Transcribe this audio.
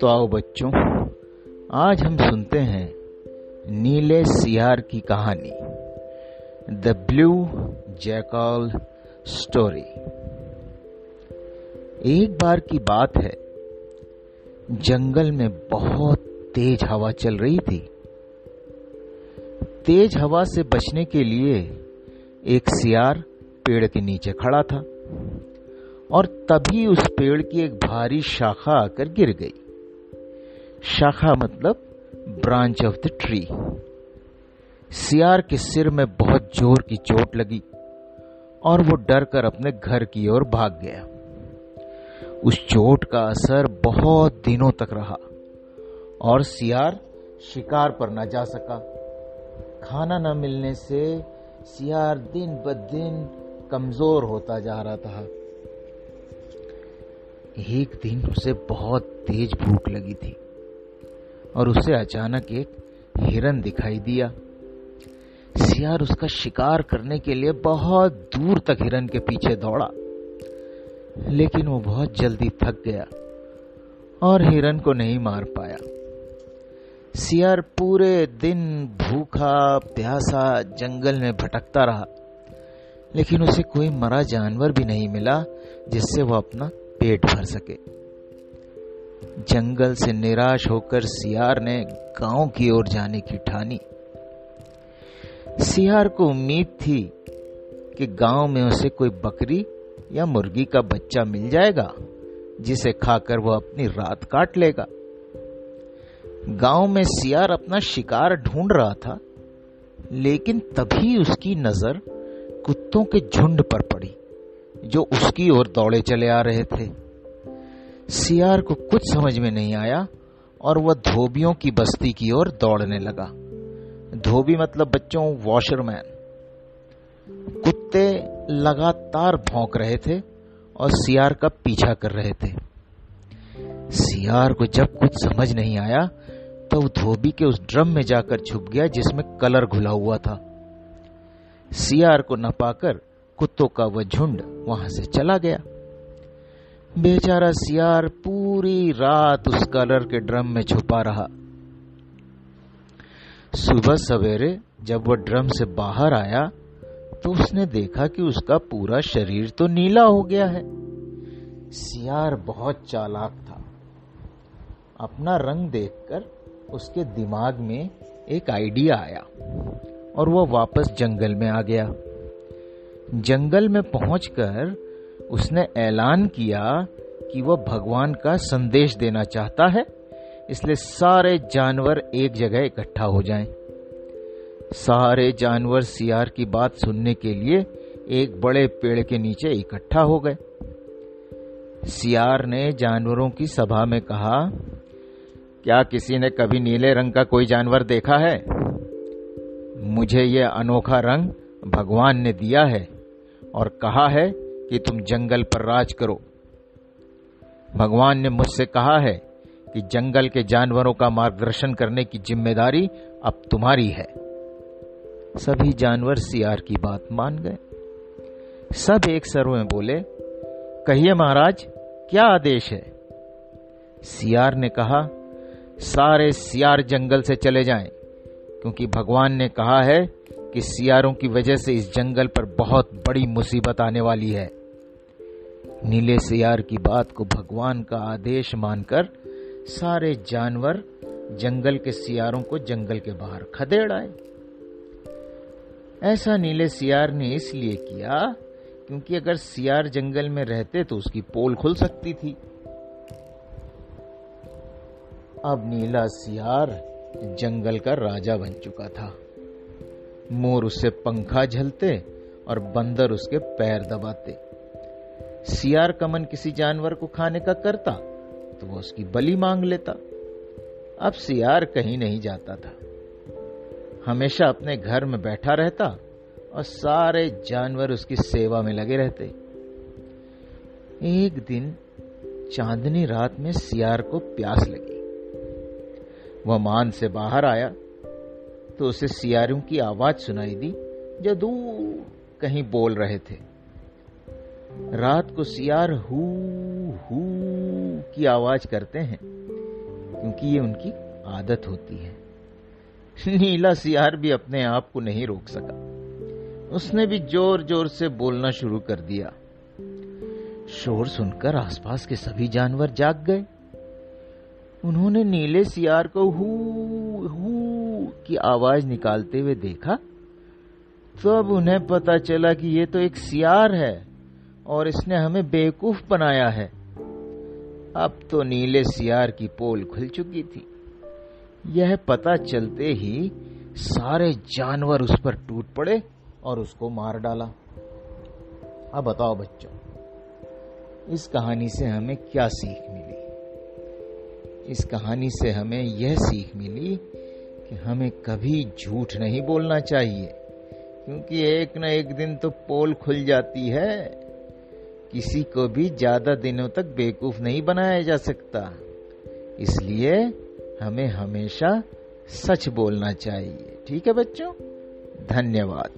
तो आओ बच्चों, आज हम सुनते हैं नीले सियार की कहानी द ब्लू जैकॉल स्टोरी एक बार की बात है, जंगल में बहुत तेज हवा चल रही थी। तेज हवा से बचने के लिए एक सियार पेड़ के नीचे खड़ा था और तभी उस पेड़ की एक भारी शाखा आकर गिर गई। शाखा मतलब ब्रांच ऑफ़ द ट्री। सियार के सिर में बहुत ज़ोर की चोट लगी और वो डर कर अपने घर की ओर भाग गया। उस चोट का असर बहुत दिनों तक रहा और सियार शिकार पर न जा सका। खाना न मिलने से सियार दिन ब दिन कमज़ोर होता जा रहा था। एक दिन उसे बहुत तेज भूख लगी थी और उसे अचानक एक हिरन दिखाई दिया। सियार उसका शिकार करने के लिए बहुत दूर तक हिरन के पीछे दौड़ा, लेकिन वो बहुत जल्दी थक गया और हिरन को नहीं मार पाया। सियार पूरे दिन भूखा, प्यासा, जंगल में भटकता रहा। लेकिन उसे कोई मरा जानवर भी नहीं मिला जिससे वह अपना पेट भर सके। जंगल से निराश होकर सियार ने गाँव की ओर जाने की ठानी। सियार को उम्मीद थी कि गाँव में उसे कोई बकरी या मुर्गी का बच्चा मिल जाएगा, जिसे खाकर वह अपनी रात काट लेगा। गाँव में सियार अपना शिकार ढूंढ रहा था, लेकिन तभी उसकी नज़र कुत्तों के झुंड पर पड़ी, जो उसकी ओर दौड़े चले आ रहे थे। सियार को कुछ समझ में नहीं आया और वह धोबियों की बस्ती की ओर दौड़ने लगा। धोबी मतलब बच्चों वॉशरमैन कुत्ते लगातार भौंक रहे थे और सियार का पीछा कर रहे थे। सियार को जब कुछ समझ नहीं आया तो धोबी के उस ड्रम में जाकर छुप गया, जिसमें कलर घुला हुआ था। सियार को न पाकर कुत्तों का वह झुंड वहाँ से चला गया। बेचारा सियार पूरी रात उस कलर के ड्रम में छुपा रहा। सुबह सवेरे जब वह ड्रम से बाहर आया तो उसने देखा कि उसका पूरा शरीर तो नीला हो गया है। सियार बहुत चालाक था। अपना रंग देखकर उसके दिमाग में एक आइडिया आया। और वह वापस जंगल में आ गया। जंगल में पहुंचकर उसने ऐलान किया कि वह भगवान का संदेश देना चाहता है, इसलिए सारे जानवर एक जगह इकट्ठा हो जाएँ। सारे जानवर सियार की बात सुनने के लिए एक बड़े पेड़ के नीचे इकट्ठा हो गए। सियार ने जानवरों की सभा में कहा, क्या किसी ने कभी नीले रंग का कोई जानवर देखा है? मुझे यह अनोखा रंग भगवान ने दिया है और कहा है कि तुम जंगल पर राज करो। भगवान ने मुझसे कहा है कि जंगल के जानवरों का मार्गदर्शन करने की ज़िम्मेदारी अब तुम्हारी है। सभी जानवर सियार की बात मान गए। सब एक सर में बोले, कहिए महाराज, क्या आदेश है? सियार ने कहा, सारे सियार जंगल से चले जाएँ। क्योंकि भगवान ने कहा है कि सियारों की वजह से इस जंगल पर बहुत बड़ी मुसीबत आने वाली है। नीले सियार की बात को भगवान का आदेश मानकर सारे जानवर जंगल के सियारों को जंगल के बाहर खदेड़ आए। ऐसा नीले सियार ने इसलिए किया क्योंकि अगर सियार जंगल में रहते तो उसकी पोल खुल सकती थी। अब नीला सियार जंगल का राजा बन चुका था। मोर उससे पंखा झलते और बंदर उसके पैर दबाते। सियार कमन किसी जानवर को खाने का करता तो वो उसकी बलि मांग लेता। अब सियार कहीं नहीं जाता था। हमेशा अपने घर में बैठा रहता और सारे जानवर उसकी सेवा में लगे रहते। एक दिन चांदनी रात में सियार को प्यास लगी। वह मान से बाहर आया तो उसे सियारों की आवाज़ सुनाई दी, जो दूर कहीं बोल रहे थे। रात को सियार हु हु की आवाज़ करते हैं, क्योंकि ये उनकी आदत होती है। नीला सियार भी अपने आप को नहीं रोक सका। उसने भी ज़ोर ज़ोर से बोलना शुरू कर दिया। शोर सुनकर आसपास के सभी जानवर जाग गए। उन्होंने नीले सियार को हु हु की आवाज़ निकालते हुए देखा। तब उन्हें पता चला कि ये तो एक सियार है और इसने हमें बेवकूफ़ बनाया है। अब तो नीले सियार की पोल खुल चुकी थी। यह पता चलते ही सारे जानवर उस पर टूट पड़े और उसको मार डाला। अब बताओ बच्चों, इस कहानी से हमें क्या सीख मिली? इस कहानी से हमें यह सीख मिली कि हमें कभी झूठ नहीं बोलना चाहिए, क्योंकि एक न एक दिन तो पोल खुल जाती है। किसी को भी ज़्यादा दिनों तक बेवकूफ़ नहीं बनाया जा सकता। इसलिए हमें हमेशा सच बोलना चाहिए। ठीक है बच्चों? धन्यवाद।